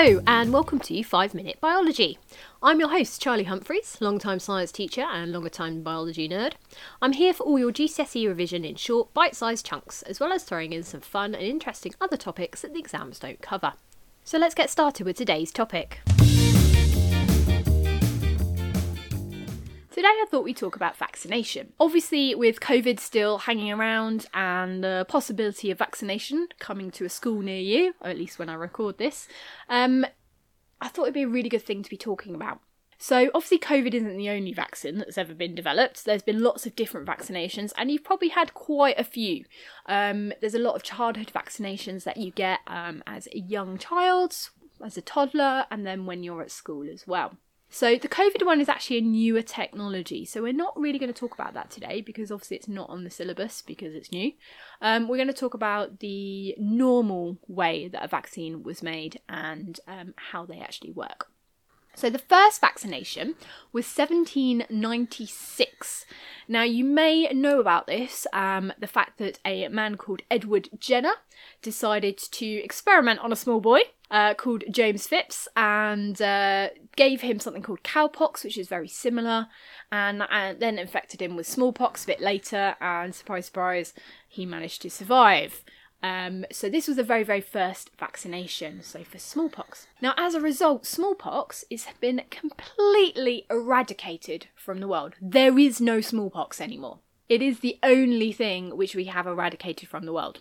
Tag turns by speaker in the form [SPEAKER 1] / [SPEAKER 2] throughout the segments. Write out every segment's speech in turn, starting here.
[SPEAKER 1] Hello, and welcome to 5 Minute Biology. I'm your host, Charlie Humphreys, long-time science teacher and longer time biology nerd. I'm here for all your GCSE revision in short, bite sized chunks, as well as throwing in some fun and interesting other topics that the exams don't cover. So let's get started with today's topic. Today, I thought we'd talk about vaccination. Obviously, with COVID still hanging around and the possibility of vaccination coming to a school near you, or at least when I record this, um, I thought it'd be a really good thing to be talking about. So, obviously, COVID isn't the only vaccine that's ever been developed. There's been lots of different vaccinations, and you've probably had quite a few. Um, there's a lot of childhood vaccinations that you get um, as a young child, as a toddler, and then when you're at school as well. So the COVID one is actually a newer technology. So we're not really going to talk about that today because obviously it's not on the syllabus because it's new. Um, we're going to talk about the normal way that a vaccine was made and um, how they actually work. So the first vaccination was 1796. Now you may know about this, um, the fact that a man called Edward Jenner decided to experiment on a small boy uh, called James Phipps and uh, gave him something called cowpox, which is very similar, and, and then infected him with smallpox a bit later. And surprise, surprise, he managed to survive. Um, so this was the very, very first vaccination, so for smallpox. Now, as a result, smallpox has been completely eradicated from the world. There is no smallpox anymore. It is the only thing which we have eradicated from the world.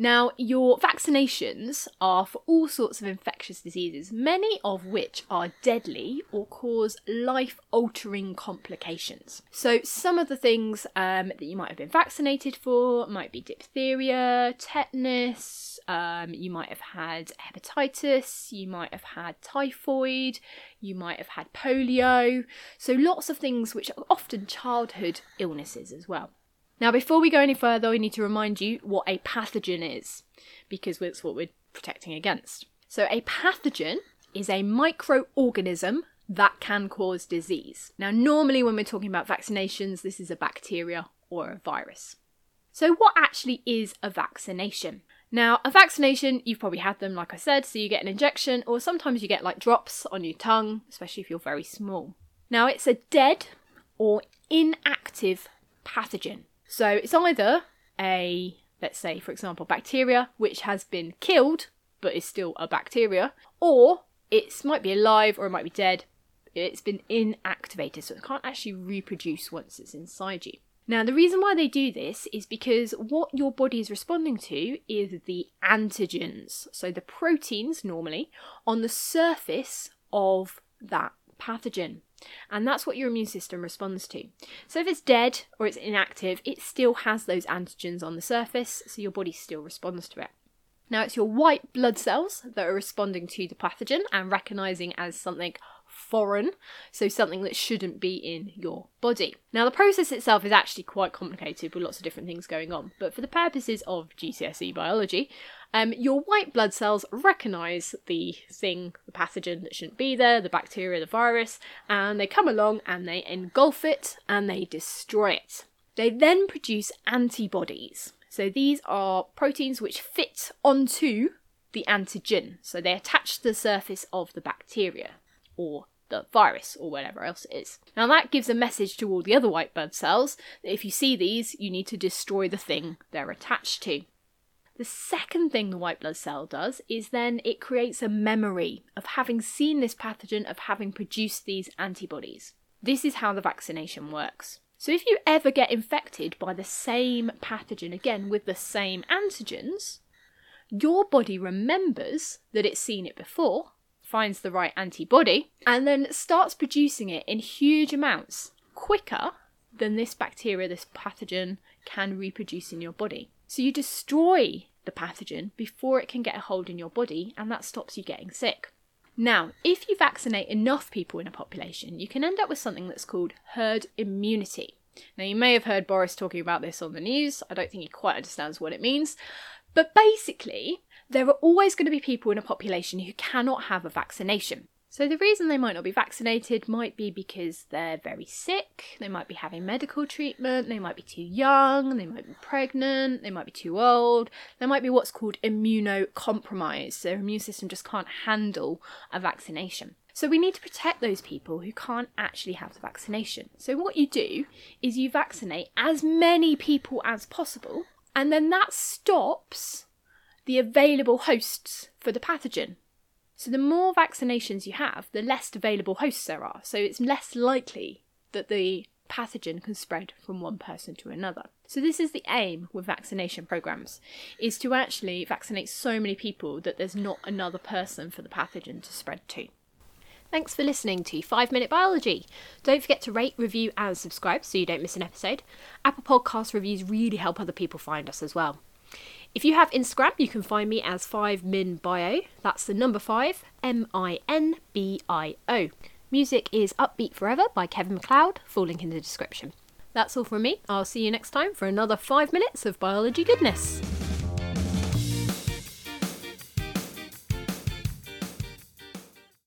[SPEAKER 1] Now, your vaccinations are for all sorts of infectious diseases, many of which are deadly or cause life altering complications. So, some of the things um, that you might have been vaccinated for might be diphtheria, tetanus, um, you might have had hepatitis, you might have had typhoid, you might have had polio. So, lots of things which are often childhood illnesses as well. Now, before we go any further, we need to remind you what a pathogen is, because that's what we're protecting against. So, a pathogen is a microorganism that can cause disease. Now, normally when we're talking about vaccinations, this is a bacteria or a virus. So, what actually is a vaccination? Now, a vaccination, you've probably had them, like I said, so you get an injection, or sometimes you get like drops on your tongue, especially if you're very small. Now, it's a dead or inactive pathogen. So it's either a, let's say, for example, bacteria which has been killed but is still a bacteria, or it might be alive or it might be dead. It's been inactivated, so it can't actually reproduce once it's inside you. Now, the reason why they do this is because what your body is responding to is the antigens, so the proteins normally on the surface of that pathogen. And that's what your immune system responds to. So if it's dead or it's inactive, it still has those antigens on the surface, so your body still responds to it. Now it's your white blood cells that are responding to the pathogen and recognizing as something foreign, so something that shouldn't be in your body. Now, the process itself is actually quite complicated with lots of different things going on, but for the purposes of GCSE biology, um, your white blood cells recognize the thing, the pathogen that shouldn't be there, the bacteria, the virus, and they come along and they engulf it and they destroy it. They then produce antibodies. So these are proteins which fit onto the antigen. So they attach to the surface of the bacteria or the virus or whatever else it is. Now that gives a message to all the other white blood cells that if you see these, you need to destroy the thing they're attached to. The second thing the white blood cell does is then it creates a memory of having seen this pathogen, of having produced these antibodies. This is how the vaccination works. So if you ever get infected by the same pathogen again with the same antigens, your body remembers that it's seen it before, finds the right antibody, and then starts producing it in huge amounts quicker than this bacteria, this pathogen, can reproduce in your body. So you destroy the pathogen before it can get a hold in your body, and that stops you getting sick. Now, if you vaccinate enough people in a population, you can end up with something that's called herd immunity. Now, you may have heard Boris talking about this on the news. I don't think he quite understands what it means. But basically, there are always going to be people in a population who cannot have a vaccination. So, the reason they might not be vaccinated might be because they're very sick, they might be having medical treatment, they might be too young, they might be pregnant, they might be too old, they might be what's called immunocompromised. Their immune system just can't handle a vaccination. So, we need to protect those people who can't actually have the vaccination. So, what you do is you vaccinate as many people as possible, and then that stops the available hosts for the pathogen. So the more vaccinations you have, the less available hosts there are. So it's less likely that the pathogen can spread from one person to another. So this is the aim with vaccination programs is to actually vaccinate so many people that there's not another person for the pathogen to spread to. Thanks for listening to 5 Minute Biology. Don't forget to rate, review, and subscribe so you don't miss an episode. Apple Podcast reviews really help other people find us as well. If you have Instagram, you can find me as 5minbio. That's the number 5, M I N B I O. Music is Upbeat Forever by Kevin MacLeod, full link in the description. That's all from me. I'll see you next time for another 5 minutes of biology goodness.